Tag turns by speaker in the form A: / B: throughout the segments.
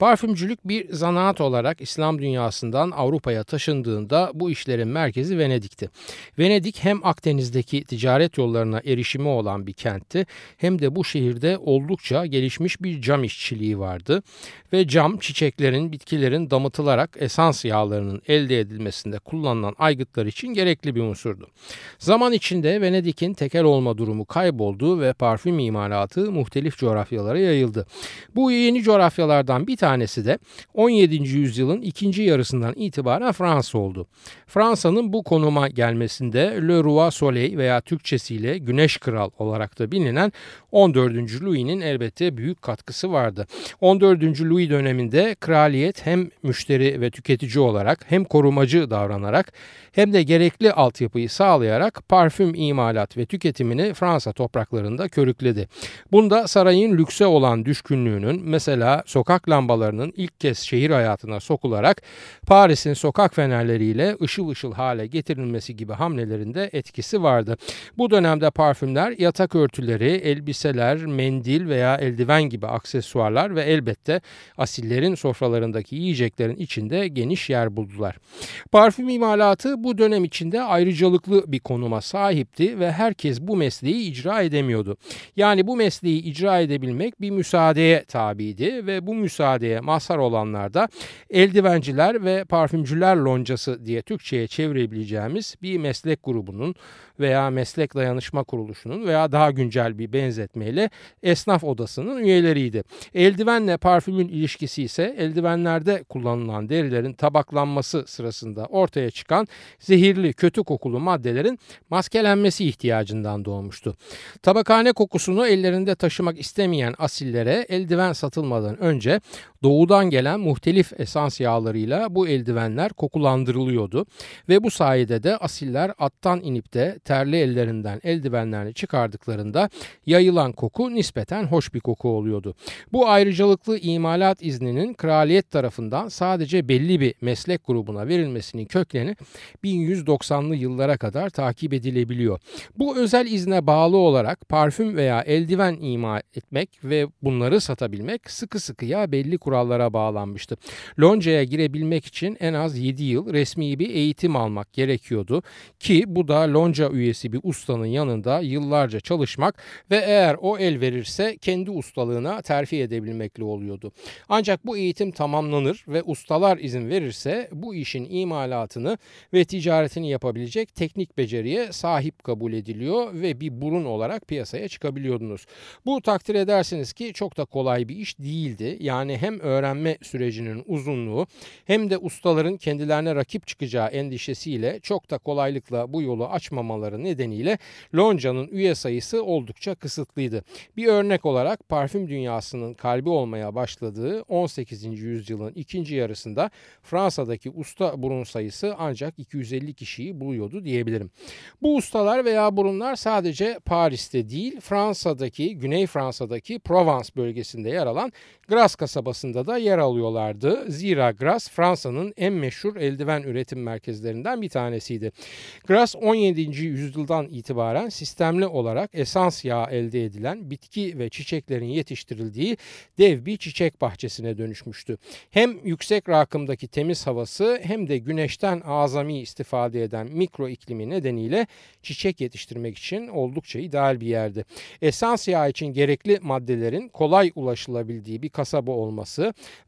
A: Parfümcülük bir zanaat olarak İslam dünyasından Avrupa'ya taşındığında bu işlerin merkezi Venedik'ti. Venedik hem Akdeniz'deki ticaret yollarına erişimi olan bir kentti hem de bu şehirde oldukça gelişmiş bir cam işçiliği vardı ve cam çiçeklerin, bitkilerin damıtılarak esans yağlarının elde edilmesinde kullanılan aygıtlar için gerekli bir unsurdu. Zaman içinde Venedik'in tekel olma durumu kayboldu ve parfüm imalatı muhtelif coğrafyalara yayıldı. Bu yeni coğrafyalardan bir tanesi de 17. yüzyılın ikinci yarısından itibaren Fransa oldu. Fransa'nın bu konuma gelmesinde Le Roi Soleil veya Türkçesiyle Güneş Kral olarak da bilinen 14. Louis'nin elbette büyük katkısı vardı. 14. Louis döneminde kraliyet hem müşteri ve tüketici olarak hem korumacı davranarak hem de gerekli altyapıyı sağlayarak parfüm imalat ve tüketimini Fransa topraklarında körükledi. Bunda sarayın lükse olan düşkünlüğünün mesela sokak lambalarının ilk kez şehir hayatına sokularak Paris'in sokak fenerleriyle ışıl ışıl hale getirilmesi gibi hamlelerinde etkisi vardı. Bu dönemde parfümler yatak örtüleri, elbiseler, mendil veya eldiven gibi aksesuarlar ve elbette asillerin sofralarındaki yiyeceklerin içinde geniş yer buldular. Parfüm imalatı bu dönem içinde ayrıcalıklı bir konuma sahipti ve herkes bu mesleği icra edemiyordu. Yani bu mesleği icra edebilmek bir müsaadeye tabiydi ve bu müsaadeye mazhar olanlar da eldivenciler ve parfümcüler loncası diye Türkçe'ye çevirebileceğimiz bir meslek grubunun veya meslek dayanışma kuruluşunun veya daha güncel bir benzetmeyle esnaf odasının üyeleriydi. Eldivenle parfümün ilişkisi ise eldivenlerde kullanılan derilerin tabaklanması sırasında ortaya çıkan zehirli kötü kokulu maddelerin maskelenmesi ihtiyacından doğmuştu. Tabakhane kokusunu ellerinde taşımak istemeyen asillere eldiven satılmadan önce doğudan gelen muhtelif esans yağlarıyla bu eldivenler kokulandırılıyordu ve bu sayede de asiller attan inip de terli ellerinden eldivenlerini çıkardıklarında yayılan koku nispeten hoş bir koku oluyordu. Bu ayrıcalıklı imalat izninin kraliyet tarafından sadece belli bir meslek grubuna verilmesinin kökeni 1190'lı yıllara kadar takip edilebiliyor. Bu özel izne bağlı olarak parfüm veya eldiven ima etmek ve bunları satabilmek sıkı sıkıya belli kurallara bağlanmıştı. Lonca'ya girebilmek için en az 7 yıl resmi bir eğitim almak gerekiyordu ki bu da lonca üyesi bir ustanın yanında yıllarca çalışmak ve eğer o el verirse kendi ustalığına terfi edebilmekle oluyordu. Ancak bu eğitim tamamlanır ve ustalar izin verirse bu işin imalatını ve ticaretini yapabilecek teknik beceriye sahip kabul ediliyor ve bir burun olarak piyasaya çıkabiliyordunuz. Bu takdir edersiniz ki çok da kolay bir iş değildi. Yani hem öğrenme sürecinin uzunluğu hem de ustaların kendilerine rakip çıkacağı endişesiyle çok da kolaylıkla bu yolu açmamaları nedeniyle Lonca'nın üye sayısı oldukça kısıtlıydı. Bir örnek olarak parfüm dünyasının kalbi olmaya başladığı 18. yüzyılın ikinci yarısında Fransa'daki usta burun sayısı ancak 250 kişiyi buluyordu diyebilirim. Bu ustalar veya burunlar sadece Paris'te değil Fransa'daki, Güney Fransa'daki Provence bölgesinde yer alan Grasse kasabasında da yer alıyorlardı. Zira Grasse Fransa'nın en meşhur eldiven üretim merkezlerinden bir tanesiydi. Grasse 17. yüzyıldan itibaren sistemli olarak esans yağı elde edilen bitki ve çiçeklerin yetiştirildiği dev bir çiçek bahçesine dönüşmüştü. Hem yüksek rakımdaki temiz havası hem de güneşten azami istifade eden mikro iklimi nedeniyle çiçek yetiştirmek için oldukça ideal bir yerdi. Esans yağı için gerekli maddelerin kolay ulaşılabildiği bir kasaba olması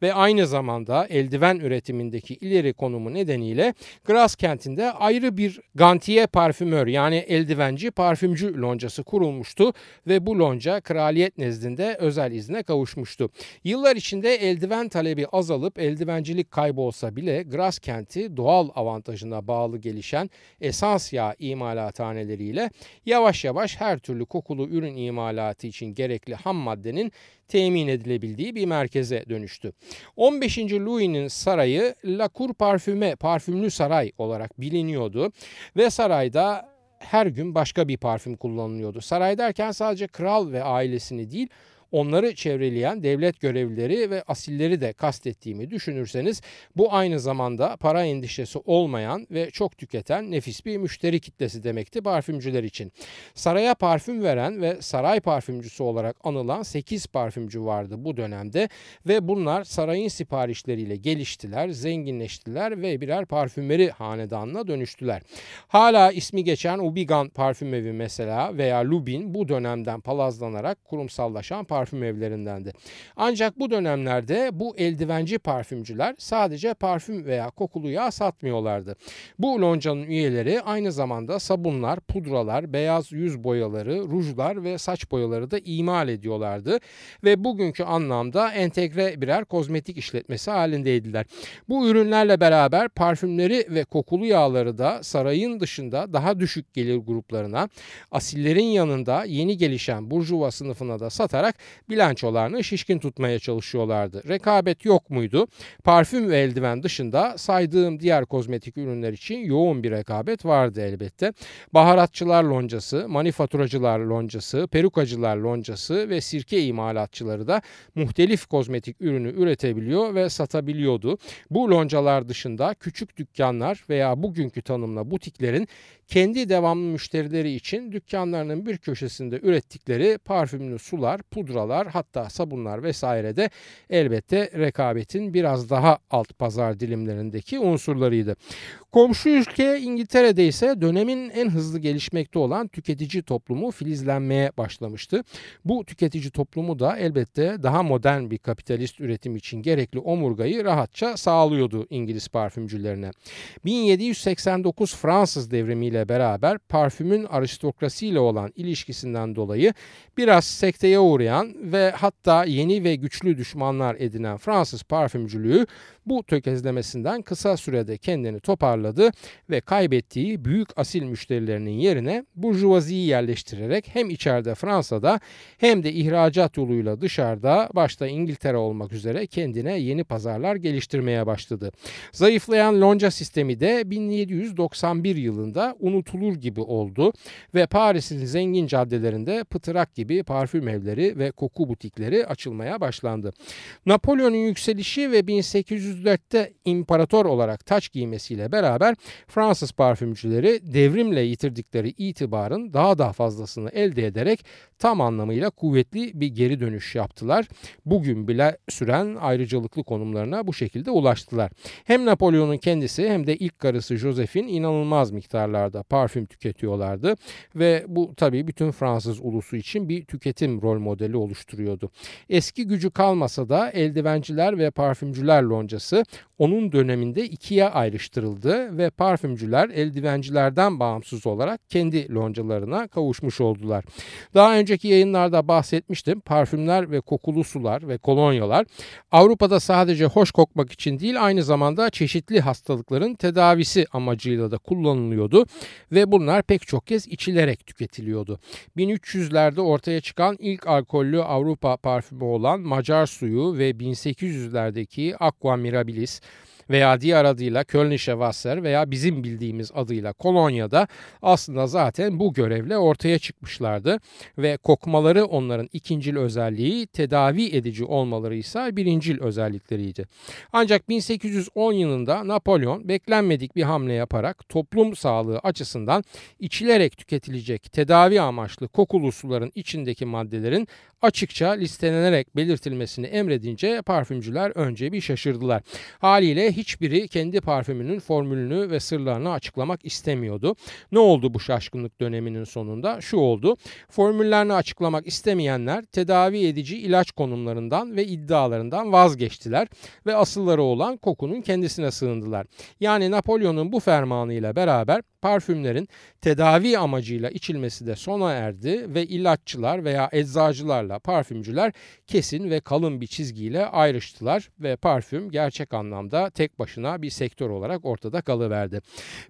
A: ve aynı zamanda eldiven üretimindeki ileri konumu nedeniyle Gras kentinde ayrı bir gantiye parfümör yani eldivenci parfümcü loncası kurulmuştu ve bu lonca kraliyet nezdinde özel izne kavuşmuştu. Yıllar içinde eldiven talebi azalıp eldivencilik kaybolsa bile Gras kenti doğal avantajına bağlı gelişen esans yağ imalathaneleriyle yavaş yavaş her türlü kokulu ürün imalatı için gerekli ham maddenin temin edilebildiği bir merkez merkeze dönüştü. 15. Louis'nin sarayı La Cour Parfumée, parfümlü saray olarak biliniyordu ve sarayda her gün başka bir parfüm kullanılıyordu. Saray derken sadece kral ve ailesini değil onları çevreleyen devlet görevlileri ve asilleri de kastettiğimi düşünürseniz bu aynı zamanda para endişesi olmayan ve çok tüketen nefis bir müşteri kitlesi demekti parfümcüler için. Saraya parfüm veren ve saray parfümcüsü olarak anılan 8 parfümcü vardı bu dönemde ve bunlar sarayın siparişleriyle geliştiler, zenginleştiler ve birer parfümeri hanedanına dönüştüler. Hala ismi geçen Ubigan parfüm evi mesela veya Lubin bu dönemden palazlanarak kurumsallaşan parfüm parfüm evlerindendi. Ancak bu dönemlerde bu eldivenci parfümcüler sadece parfüm veya kokulu yağ satmıyorlardı. Bu loncanın üyeleri aynı zamanda sabunlar, pudralar, beyaz yüz boyaları, rujlar ve saç boyaları da imal ediyorlardı ve bugünkü anlamda entegre birer kozmetik işletmesi halindeydiler. Bu ürünlerle beraber parfümleri ve kokulu yağları da sarayın dışında daha düşük gelir gruplarına, asillerin yanında yeni gelişen burjuva sınıfına da satarak bilançolarını şişkin tutmaya çalışıyorlardı. Rekabet yok muydu? Parfüm ve eldiven dışında saydığım diğer kozmetik ürünler için yoğun bir rekabet vardı elbette. Baharatçılar loncası, manifaturacılar loncası, perukacılar loncası ve sirke imalatçıları da muhtelif kozmetik ürünü üretebiliyor ve satabiliyordu. Bu loncalar dışında küçük dükkanlar veya bugünkü tanımla butiklerin kendi devamlı müşterileri için dükkanlarının bir köşesinde ürettikleri parfümlü sular, pudralar hatta sabunlar vesaire de elbette rekabetin biraz daha alt pazar dilimlerindeki unsurlarıydı. Komşu ülke İngiltere'de ise dönemin en hızlı gelişmekte olan tüketici toplumu filizlenmeye başlamıştı. Bu tüketici toplumu da elbette daha modern bir kapitalist üretim için gerekli omurgayı rahatça sağlıyordu İngiliz parfümcülerine. 1789 Fransız devrimiyle beraber parfümün aristokrasiyle olan ilişkisinden dolayı biraz sekteye uğrayan ve hatta yeni ve güçlü düşmanlar edinen Fransız parfümcülüğü bu tökezlemesinden kısa sürede kendini toparladı ve kaybettiği büyük asil müşterilerinin yerine burjuvaziyi yerleştirerek hem içeride Fransa'da hem de ihracat yoluyla dışarıda başta İngiltere olmak üzere kendine yeni pazarlar geliştirmeye başladı. Zayıflayan lonca sistemi de 1791 yılında unutulur gibi oldu ve Paris'in zengin caddelerinde pıtırak gibi parfüm evleri ve koku butikleri açılmaya başlandı. Napolyon'un yükselişi ve 1800 1804'te imparator olarak taç giymesiyle beraber Fransız parfümcüleri devrimle yitirdikleri itibarın daha da fazlasını elde ederek tam anlamıyla kuvvetli bir geri dönüş yaptılar. Bugün bile süren ayrıcalıklı konumlarına bu şekilde ulaştılar. Hem Napolyon'un kendisi hem de ilk karısı Josephine inanılmaz miktarlarda parfüm tüketiyorlardı ve bu tabii bütün Fransız ulusu için bir tüketim rol modeli oluşturuyordu. Eski gücü kalmasa da eldivenciler ve parfümcüler loncası onun döneminde ikiye ayrıştırıldı ve parfümcüler eldivencilerden bağımsız olarak kendi loncalarına kavuşmuş oldular. Daha önceki yayınlarda bahsetmiştim. Parfümler ve kokulu sular ve kolonyalar Avrupa'da sadece hoş kokmak için değil aynı zamanda çeşitli hastalıkların tedavisi amacıyla da kullanılıyordu ve bunlar pek çok kez içilerek tüketiliyordu. 1300'lerde ortaya çıkan ilk alkollü Avrupa parfümü olan Macar suyu ve 1800'lerdeki Aqua Mirabilis veya diğer adıyla Kölnische Wasser veya bizim bildiğimiz adıyla Kolonya'da aslında zaten bu görevle ortaya çıkmışlardı ve kokmaları onların ikincil özelliği tedavi edici olmaları ise birincil özellikleriydi. Ancak 1810 yılında Napolyon beklenmedik bir hamle yaparak toplum sağlığı açısından içilerek tüketilecek tedavi amaçlı kokulu suların içindeki maddelerin açıkça listelenerek belirtilmesini emredince parfümcüler önce bir şaşırdılar. Haliyle hiçbiri kendi parfümünün formülünü ve sırlarını açıklamak istemiyordu. Ne oldu bu şaşkınlık döneminin sonunda? Şu oldu. Formüllerini açıklamak istemeyenler tedavi edici ilaç konumlarından ve iddialarından vazgeçtiler ve asılları olan kokunun kendisine sığındılar. Yani Napolyon'un bu fermanıyla beraber parfümlerin tedavi amacıyla içilmesi de sona erdi ve ilaççılar veya eczacılarla parfümcüler kesin ve kalın bir çizgiyle ayrıştılar ve parfüm gerçek anlamda tek başına bir sektör olarak ortada kalıverdi.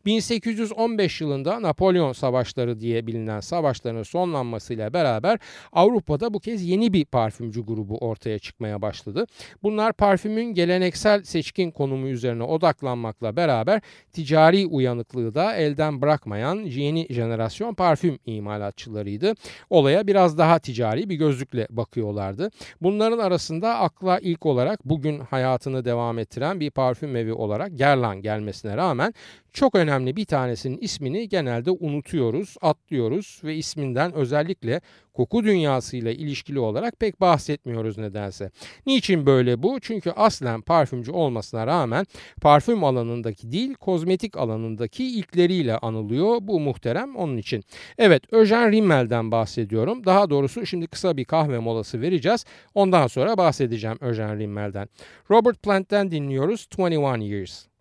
A: 1815 yılında Napolyon Savaşları diye bilinen savaşların sonlanmasıyla beraber Avrupa'da bu kez yeni bir parfümcü grubu ortaya çıkmaya başladı. Bunlar parfümün geleneksel seçkin konumu üzerine odaklanmakla beraber ticari uyanıklığı da elden bırakmayan yeni jenerasyon parfüm imalatçılarıydı. Olaya biraz daha ticari bir gözlükle bakıyorlardı. Bunların arasında akla ilk olarak bugün hayatını devam ettiren bir parfüm evi olarak Gerlan gelmesine rağmen çok önemli bir tanesinin ismini genelde unutuyoruz, atlıyoruz ve isminden özellikle koku dünyasıyla ilişkili olarak pek bahsetmiyoruz nedense. Niçin böyle bu? Çünkü aslen parfümcü olmasına rağmen parfüm alanındaki değil kozmetik alanındaki ilkleriyle anılıyor. Bu muhterem onun için. Evet Öjen Rimmel'den bahsediyorum. Daha doğrusu şimdi kısa bir kahve molası vereceğiz. Ondan sonra bahsedeceğim Öjen Rimmel'den. Robert Plant'ten dinliyoruz 21 Years.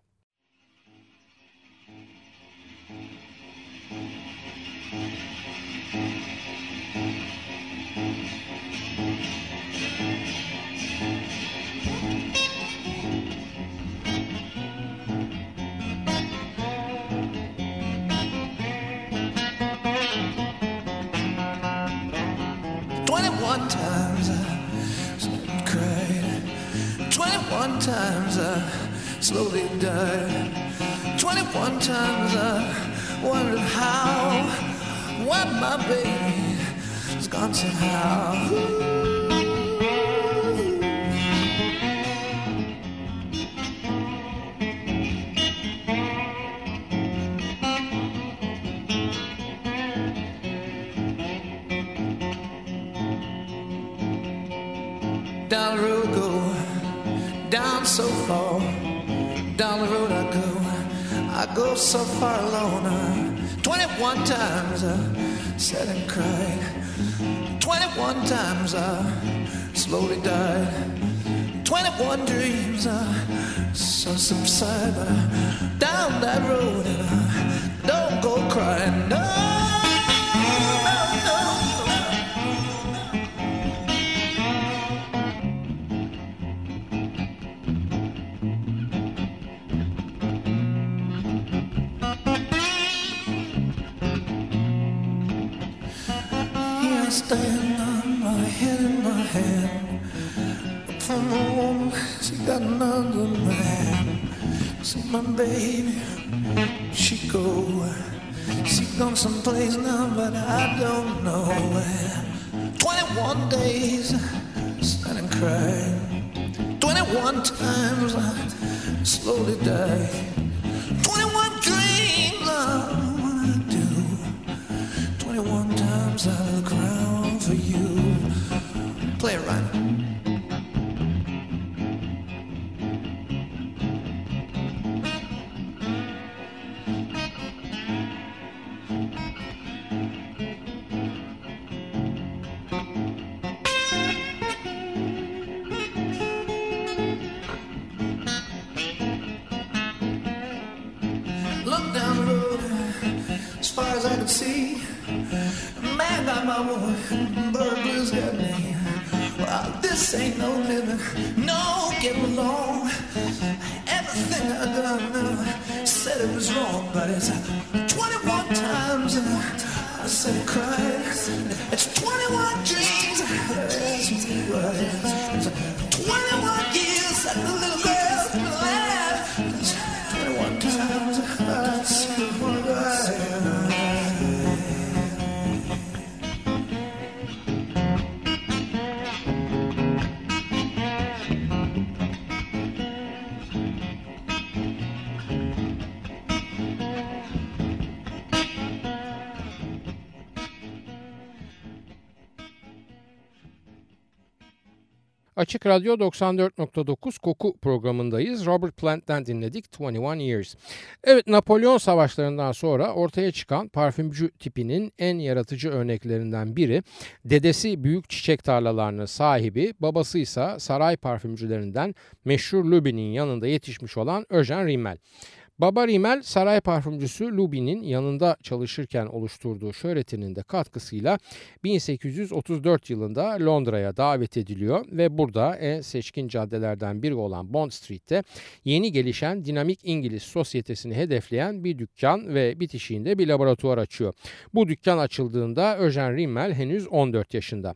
B: 21 times I slowly died. 21 times uh, I wondered how, why my baby has gone somehow. Ooh. Down the road I so far. Down the road I go, I go so far alone. Uh, 21 times I sat and cried. 21 times I slowly died. 21 dreams I saw subside. But down that road, and I don't go crying. No. Stand on my head in my hand. From a woman, she got another man. See my baby, she go. She gone someplace now, but I don't know where. 21 days, standing crying. 21 times I slowly died. 21 dreams I wanna do. 21 times I around for you. Play it right. Look down the road as far as I can see. Woman, got me. Well, this ain't no living, no getting along. Everything I done said it was wrong, but it's 21 times I said it. It's 21 dreams. Me, right. 21 years that the little girl's been alive. 21 times I said
A: Açık Radyo 94.9 Koku programındayız. Robert Plant'ten dinledik 21 Years. Evet Napolyon savaşlarından sonra ortaya çıkan parfümcü tipinin en yaratıcı örneklerinden biri dedesi büyük çiçek tarlalarının sahibi, babası ise saray parfümcülerinden meşhur Lubin'in yanında yetişmiş olan Eugène Rimmel. Baba Rimmel saray parfümcüsü Lubin'in yanında çalışırken oluşturduğu şöhretinin de katkısıyla 1834 yılında Londra'ya davet ediliyor ve burada en seçkin caddelerden biri olan Bond Street'te yeni gelişen dinamik İngiliz sosyetesini hedefleyen bir dükkan ve bitişiğinde bir laboratuvar açıyor. Bu dükkan açıldığında Eugene Rimmel henüz 14 yaşında.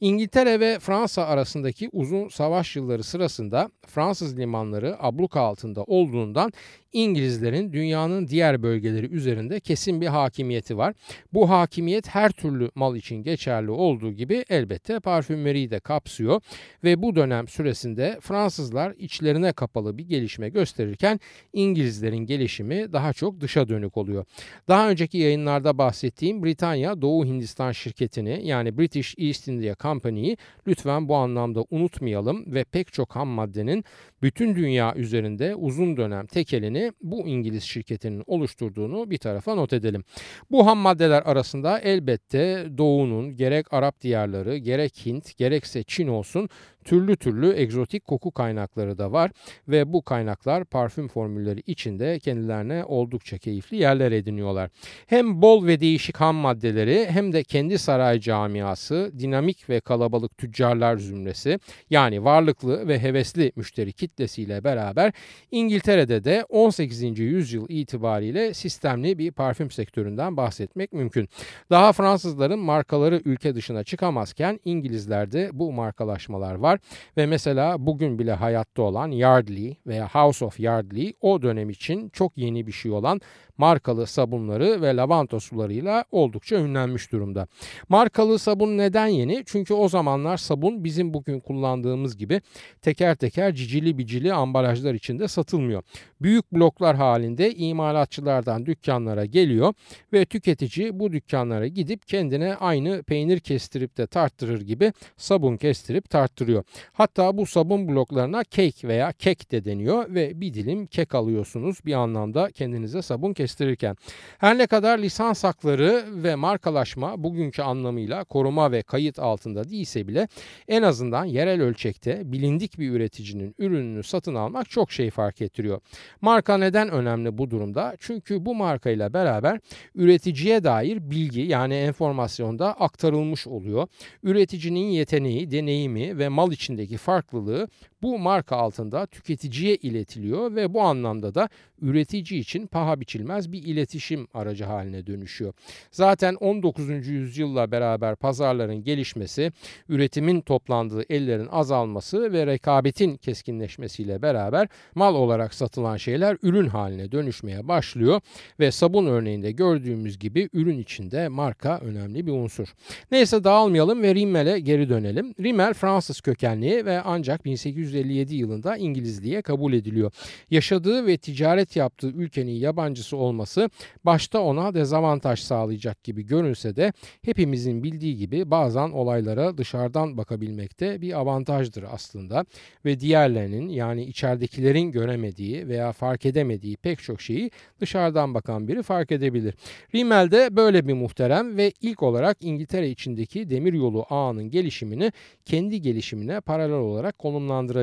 A: İngiltere ve Fransa arasındaki uzun savaş yılları sırasında Fransız limanları abluka altında olduğundan İngilizlerin dünyanın diğer bölgeleri üzerinde kesin bir hakimiyeti var. Bu hakimiyet her türlü mal için geçerli olduğu gibi elbette parfümeriyi de kapsıyor ve bu dönem süresinde Fransızlar içlerine kapalı bir gelişme gösterirken İngilizlerin gelişimi daha çok dışa dönük oluyor. Daha önceki yayınlarda bahsettiğim Britanya Doğu Hindistan şirketini yani British East India Company'yi lütfen bu anlamda unutmayalım ve pek çok ham maddenin bütün dünya üzerinde uzun dönem tekelini bu İngiliz şirketinin oluşturduğunu bir tarafa not edelim. Bu ham maddeler arasında elbette Doğu'nun gerek Arap diyarları gerek Hint gerekse Çin olsun türlü türlü egzotik koku kaynakları da var ve bu kaynaklar parfüm formülleri içinde kendilerine oldukça keyifli yerler ediniyorlar. Hem bol ve değişik ham maddeleri hem de kendi saray camiası, dinamik ve kalabalık tüccarlar zümresi yani varlıklı ve hevesli müşteri kitlesiyle beraber İngiltere'de de 18. yüzyıl itibariyle sistemli bir parfüm sektöründen bahsetmek mümkün. Daha Fransızların markaları ülke dışına çıkamazken İngilizlerde bu markalaşmalar var var ve mesela bugün bile hayatta olan Yardley veya House of Yardley o dönem için çok yeni bir şey olan markalı sabunları ve lavanta sularıyla oldukça ünlenmiş durumda. Markalı sabun neden yeni? Çünkü o zamanlar sabun bizim bugün kullandığımız gibi teker teker cicili bicili ambalajlar içinde satılmıyor. Büyük bloklar halinde imalatçılardan dükkanlara geliyor ve tüketici bu dükkanlara gidip kendine aynı peynir kestirip de tarttırır gibi sabun kestirip tarttırıyor. Hatta bu sabun bloklarına cake veya kek de deniyor ve bir dilim kek alıyorsunuz bir anlamda kendinize sabun kestirirken her ne kadar lisans hakları ve markalaşma bugünkü anlamıyla koruma ve kayıt altında değilse bile en azından yerel ölçekte bilindik bir üreticinin ürününü satın almak çok şey fark ettiriyor. Marka neden önemli bu durumda? Çünkü bu markayla beraber üreticiye dair bilgi yani enformasyonda aktarılmış oluyor. Üreticinin yeteneği, deneyimi ve mal içindeki farklılığı bu marka altında tüketiciye iletiliyor ve bu anlamda da üretici için paha biçilmez bir iletişim aracı haline dönüşüyor. Zaten 19. yüzyılla beraber pazarların gelişmesi, üretimin toplandığı ellerin azalması ve rekabetin keskinleşmesiyle beraber mal olarak satılan şeyler ürün haline dönüşmeye başlıyor ve sabun örneğinde gördüğümüz gibi ürün içinde marka önemli bir unsur. Neyse dağılmayalım ve Rimmel'e geri dönelim. Rimmel Fransız kökenli ve ancak 1857 yılında İngilizliğe kabul ediliyor. Yaşadığı ve ticaret yaptığı ülkenin yabancısı olması başta ona dezavantaj sağlayacak gibi görünse de hepimizin bildiği gibi bazen olaylara dışarıdan bakabilmekte bir avantajdır aslında ve diğerlerinin yani içeridekilerin göremediği veya fark edemediği pek çok şeyi dışarıdan bakan biri fark edebilir. Rimmel de böyle bir muhterem ve ilk olarak İngiltere içindeki demiryolu ağının gelişimini kendi gelişimine paralel olarak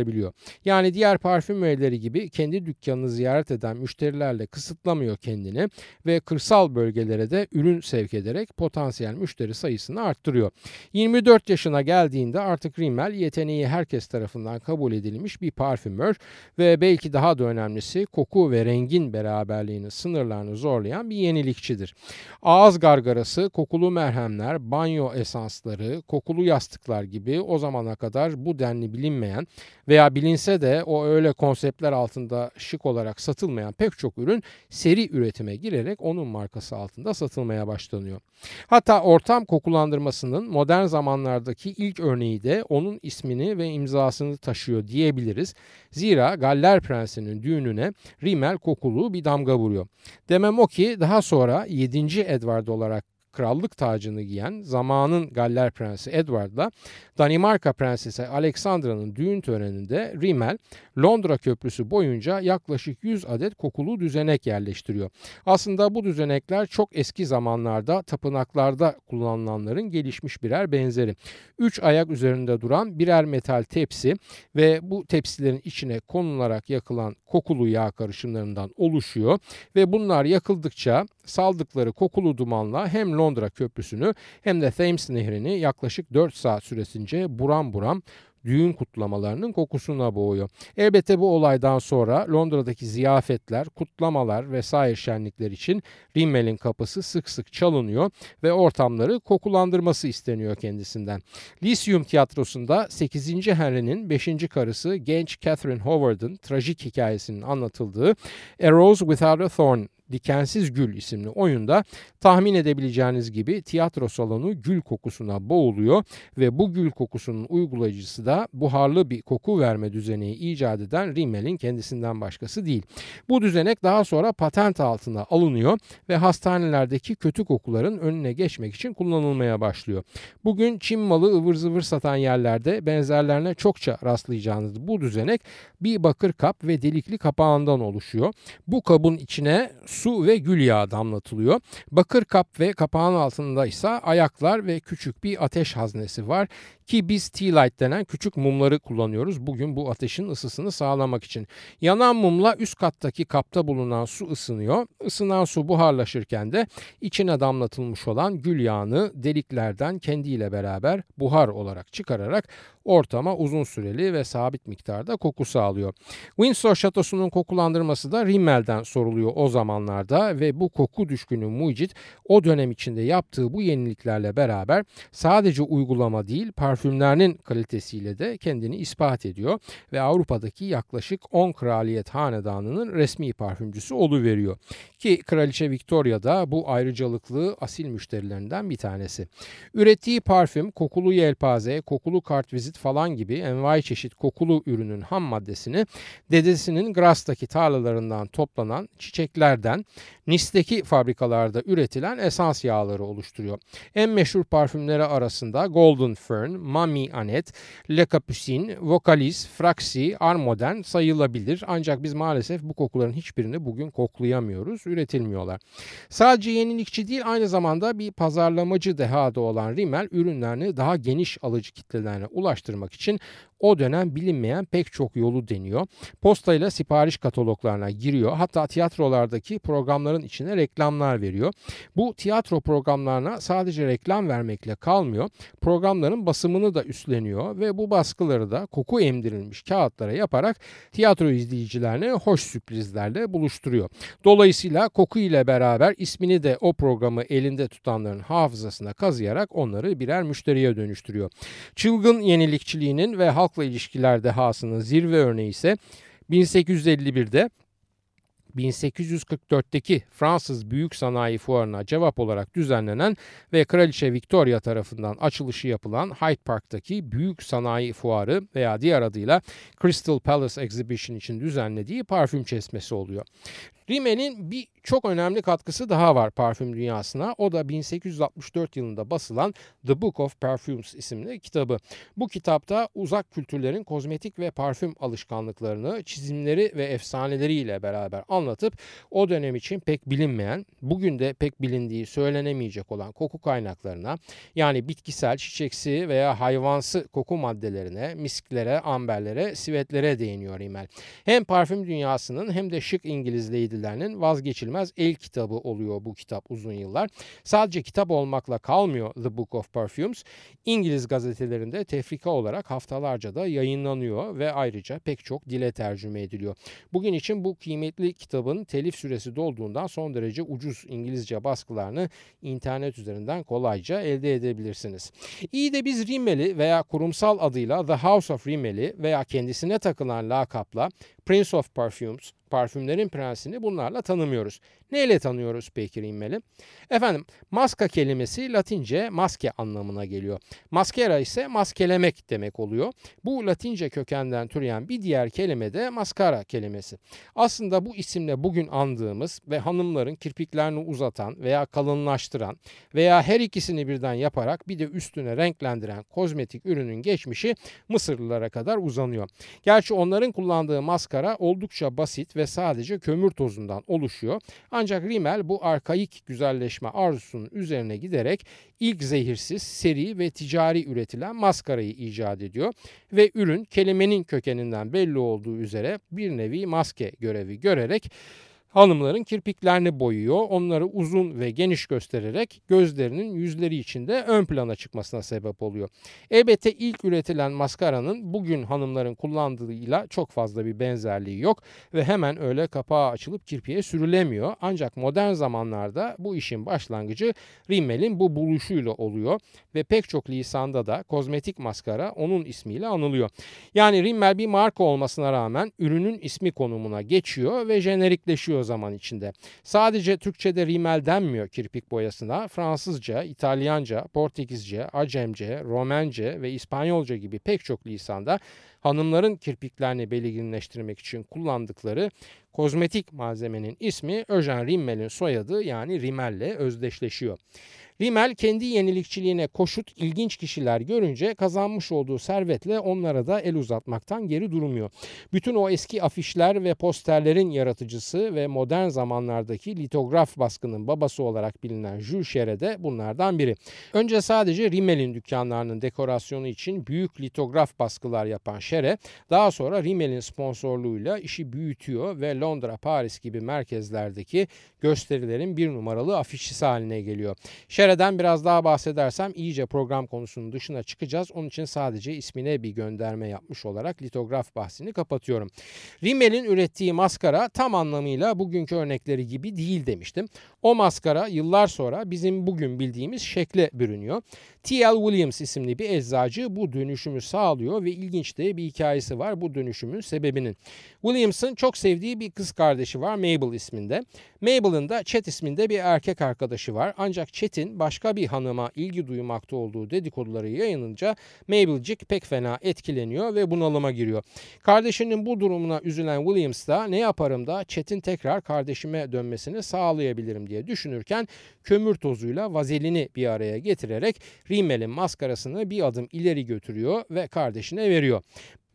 A: konumlandırabiliyor. Yani diğer parfüm müelleri gibi kendi dükkanını ziyaret eden müşterilerle kısıtlamıyor kendini ve kırsal bölgelere de ürün sevk ederek potansiyel müşteri sayısını arttırıyor. 24 yaşına geldiğinde artık Rimmel yeteneği herkes tarafından kabul edilmiş bir parfümör ve belki daha da önemlisi koku ve rengin beraberliğini sınırlarını zorlayan bir yenilikçidir. Ağız gargarası, kokulu merhemler, banyo esansları, kokulu yastıklar gibi o zamana kadar bu denli bilinmeyen veya bilinse de o öyle konseptler altında şık olarak satılmayan pek çok ürün seri üretime girerek onun markası altında satılmaya başlanıyor. Hatta ortam kokulandırmasının modern zamanlardaki ilk örneği de onun ismini ve imzasını taşıyor diyebiliriz. Zira Galler Prensi'nin düğününe Rimmel kokulu bir damga vuruyor. Demem o ki daha sonra 7. Edward olarak krallık tacını giyen zamanın Galler Prensi Edward'la Danimarka Prensesi Alexandra'nın düğün töreninde Rimmel Londra Köprüsü boyunca yaklaşık 100 adet kokulu düzenek yerleştiriyor. Aslında bu düzenekler çok eski zamanlarda tapınaklarda kullanılanların gelişmiş birer benzeri. Üç ayak üzerinde duran birer metal tepsi ve bu tepsilerin içine konularak yakılan kokulu yağ karışımlarından oluşuyor ve bunlar yakıldıkça saldıkları kokulu dumanla hem Londra Köprüsü'nü hem de Thames Nehri'ni yaklaşık 4 saat süresince buram buram düğün kutlamalarının kokusuna boğuyor. Elbette bu olaydan sonra Londra'daki ziyafetler, kutlamalar vesaire şenlikler için Rimmel'in kapısı sık sık çalınıyor ve ortamları kokulandırması isteniyor kendisinden. Lyceum Tiyatrosu'nda 8. Henry'nin 5. karısı genç Catherine Howard'ın trajik hikayesinin anlatıldığı A Rose Without a Thorn Dikensiz Gül isimli oyunda tahmin edebileceğiniz gibi tiyatro salonu gül kokusuna boğuluyor ve bu gül kokusunun uygulayıcısı da buharlı bir koku verme düzeneği icat eden Rimmel'in kendisinden başkası değil. Bu düzenek daha sonra patent altına alınıyor ve hastanelerdeki kötü kokuların önüne geçmek için kullanılmaya başlıyor. Bugün Çin malı ıvır zıvır satan yerlerde benzerlerine çokça rastlayacağınız bu düzenek bir bakır kap ve delikli kapağından oluşuyor. Bu kabın içine su ve gül yağı damlatılıyor. Bakır kap ve kapağın altında ise ayaklar ve küçük bir ateş haznesi var ki biz tea light denen küçük mumları kullanıyoruz bugün bu ateşin ısısını sağlamak için. Yanan mumla üst kattaki kapta bulunan su ısınıyor. Isınan su buharlaşırken de içine damlatılmış olan gül yağını deliklerden kendiyle beraber buhar olarak çıkararak ortama uzun süreli ve sabit miktarda koku sağlıyor. Windsor Şatosu'nun kokulandırması da Rimmel'den soruluyor o zamanlarda ve bu koku düşkünü mucit o dönem içinde yaptığı bu yeniliklerle beraber sadece uygulama değil parfümlerinin kalitesiyle de kendini ispat ediyor ve Avrupa'daki yaklaşık 10 kraliyet hanedanının resmi parfümcüsü veriyor. Ki Kraliçe Victoria da bu ayrıcalıklı asil müşterilerinden bir tanesi. Ürettiği parfüm, kokulu yelpaze, kokulu kartvizit falan gibi envai çeşit kokulu ürünün ham maddesini dedesinin Gras'taki tarlalarından toplanan çiçeklerden Nice'deki fabrikalarda üretilen esans yağları oluşturuyor. En meşhur parfümleri arasında Golden Fern, Mami Annette, Le Capucine, Vocalis, Fraxi, Armodern sayılabilir. Ancak biz maalesef bu kokuların hiçbirini bugün koklayamıyoruz, üretilmiyorlar. Sadece yenilikçi değil aynı zamanda bir pazarlamacı dehada olan Rimmel ürünlerini daha geniş alıcı kitlelerine ulaştırmak için o dönem bilinmeyen pek çok yolu deniyor. Postayla sipariş kataloglarına giriyor. Hatta tiyatrolardaki programların içine reklamlar veriyor. Bu tiyatro programlarına sadece reklam vermekle kalmıyor. Programların basımını da üstleniyor ve bu baskıları da koku emdirilmiş kağıtlara yaparak tiyatro izleyicilerine hoş sürprizlerle buluşturuyor. Dolayısıyla koku ile beraber ismini de o programı elinde tutanların hafızasına kazıyarak onları birer müşteriye dönüştürüyor. Çılgın yenilikçiliğinin ve halk halkla ilişkiler dehasının zirve örneği ise 1851'de 1844'teki Fransız Büyük Sanayi Fuarı'na cevap olarak düzenlenen ve Kraliçe Victoria tarafından açılışı yapılan Hyde Park'taki Büyük Sanayi Fuarı veya diğer adıyla Crystal Palace Exhibition için düzenlediği parfüm çesmesi oluyor. Rimmel'in bir çok önemli katkısı daha var parfüm dünyasına. O da 1864 yılında basılan The Book of Perfumes isimli kitabı. Bu kitapta uzak kültürlerin kozmetik ve parfüm alışkanlıklarını, çizimleri ve efsaneleriyle beraber anlatıp o dönem için pek bilinmeyen, bugün de pek bilindiği söylenemeyecek olan koku kaynaklarına yani bitkisel, çiçeksi veya hayvansı koku maddelerine, misklere, amberlere, sivetlere değiniyor Rimmel. Hem parfüm dünyasının hem de şık İngiliz leydilerinin vazgeçilmez vazgeçilmez el kitabı oluyor bu kitap uzun yıllar. Sadece kitap olmakla kalmıyor The Book of Perfumes. İngiliz gazetelerinde tefrika olarak haftalarca da yayınlanıyor ve ayrıca pek çok dile tercüme ediliyor. Bugün için bu kıymetli kitabın telif süresi dolduğundan son derece ucuz İngilizce baskılarını internet üzerinden kolayca elde edebilirsiniz. İyi de biz Rimmel'i veya kurumsal adıyla The House of Rimmel'i veya kendisine takılan lakapla Prince of Perfumes, parfümlerin prensini bunlarla tanımıyoruz. Neyle tanıyoruz peki Rimmel'i? Efendim maska kelimesi Latince maske anlamına geliyor. Maskera ise maskelemek demek oluyor. Bu Latince kökenden türeyen bir diğer kelime de maskara kelimesi. Aslında bu isimle bugün andığımız ve hanımların kirpiklerini uzatan veya kalınlaştıran veya her ikisini birden yaparak bir de üstüne renklendiren kozmetik ürünün geçmişi Mısırlılara kadar uzanıyor. Gerçi onların kullandığı maskara oldukça basit ve sadece kömür tozundan oluşuyor. Ancak Rimmel bu arkaik güzelleşme arzusunun üzerine giderek ilk zehirsiz, seri ve ticari üretilen maskarayı icat ediyor ve ürün kelimenin kökeninden belli olduğu üzere bir nevi maske görevi görerek Hanımların kirpiklerini boyuyor, onları uzun ve geniş göstererek gözlerinin yüzleri içinde ön plana çıkmasına sebep oluyor. Elbette ilk üretilen maskaranın bugün hanımların kullandığıyla çok fazla bir benzerliği yok ve hemen öyle kapağı açılıp kirpiğe sürülemiyor. Ancak modern zamanlarda bu işin başlangıcı Rimmel'in bu buluşuyla oluyor ve pek çok lisanda da kozmetik maskara onun ismiyle anılıyor. Yani Rimmel bir marka olmasına rağmen ürünün ismi konumuna geçiyor ve jenerikleşiyor geçiyor zaman içinde. Sadece Türkçe'de rimel denmiyor kirpik boyasına. Fransızca, İtalyanca, Portekizce, Acemce, Romence ve İspanyolca gibi pek çok lisanda hanımların kirpiklerini belirginleştirmek için kullandıkları kozmetik malzemenin ismi Eugène Rimmel'in soyadı yani Rimmel'le özdeşleşiyor. Rimmel kendi yenilikçiliğine koşut ilginç kişiler görünce kazanmış olduğu servetle onlara da el uzatmaktan geri durmuyor. Bütün o eski afişler ve posterlerin yaratıcısı ve modern zamanlardaki litograf baskının babası olarak bilinen Jules Chere de bunlardan biri. Önce sadece Rimmel'in dükkanlarının dekorasyonu için büyük litograf baskılar yapan Chere, daha sonra Rimmel'in sponsorluğuyla işi büyütüyor ve Londra, Paris gibi merkezlerdeki gösterilerin bir numaralı afişçisi haline geliyor. Chere Nereden biraz daha bahsedersem iyice program konusunun dışına çıkacağız. Onun için sadece ismine bir gönderme yapmış olarak litograf bahsini kapatıyorum. Rimmel'in ürettiği maskara tam anlamıyla bugünkü örnekleri gibi değil demiştim. O maskara yıllar sonra bizim bugün bildiğimiz şekle bürünüyor. T.L. Williams isimli bir eczacı bu dönüşümü sağlıyor ve ilginç de bir hikayesi var bu dönüşümün sebebinin. Williams'ın çok sevdiği bir kız kardeşi var Mabel isminde. Mabel'ın da Chet isminde bir erkek arkadaşı var. Ancak Chet'in başka bir hanıma ilgi duymakta olduğu dedikoduları yayınınca Mabel'cik pek fena etkileniyor ve bunalıma giriyor. Kardeşinin bu durumuna üzülen Williams da ne yaparım da Chet'in tekrar kardeşime dönmesini sağlayabilirim diye düşünürken kömür tozuyla vazelini bir araya getirerek Rimmel'in maskarasını bir adım ileri götürüyor ve kardeşine veriyor.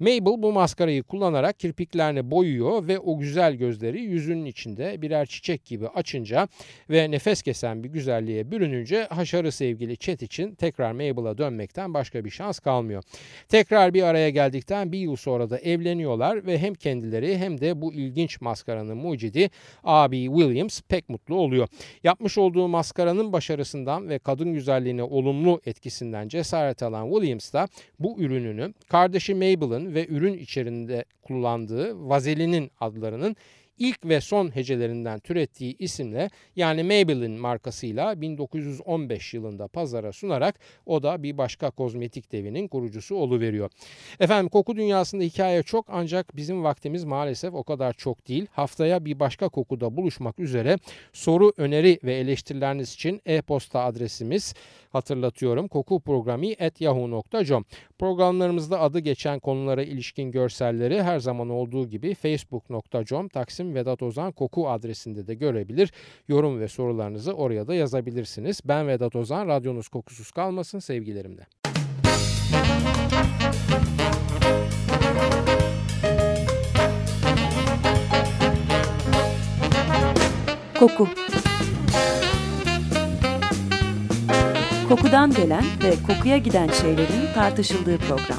A: Mabel bu maskarayı kullanarak kirpiklerini boyuyor ve o güzel gözleri yüzünün içinde birer çiçek gibi açınca ve nefes kesen bir güzelliğe bürününce haşarı sevgili Chet için tekrar Mabel'a dönmekten başka bir şans kalmıyor. Tekrar bir araya geldikten bir yıl sonra da evleniyorlar ve hem kendileri hem de bu ilginç maskaranın mucidi abi Williams pek mutlu oluyor. Yapmış olduğu maskaranın başarısından ve kadın güzelliğine olumlu etkisinden cesaret alan Williams da bu ürününü kardeşi Mabel'ın ve ürün içerisinde kullandığı vazelinin adlarının ilk ve son hecelerinden türettiği isimle yani Maybelline markasıyla 1915 yılında pazara sunarak o da bir başka kozmetik devinin kurucusu oluveriyor. Efendim koku dünyasında hikaye çok ancak bizim vaktimiz maalesef o kadar çok değil. Haftaya bir başka kokuda buluşmak üzere soru, öneri ve eleştirileriniz için e-posta adresimiz hatırlatıyorum. kokuprogrami.yahoo.com Programlarımızda adı geçen konulara ilişkin görselleri her zaman olduğu gibi facebook.com Taksim Vedat Ozan Koku adresinde de görebilir. Yorum ve sorularınızı oraya da yazabilirsiniz. Ben Vedat Ozan, radyonuz kokusuz kalmasın sevgilerimle.
C: Koku Kokudan gelen ve kokuya giden şeylerin tartışıldığı program.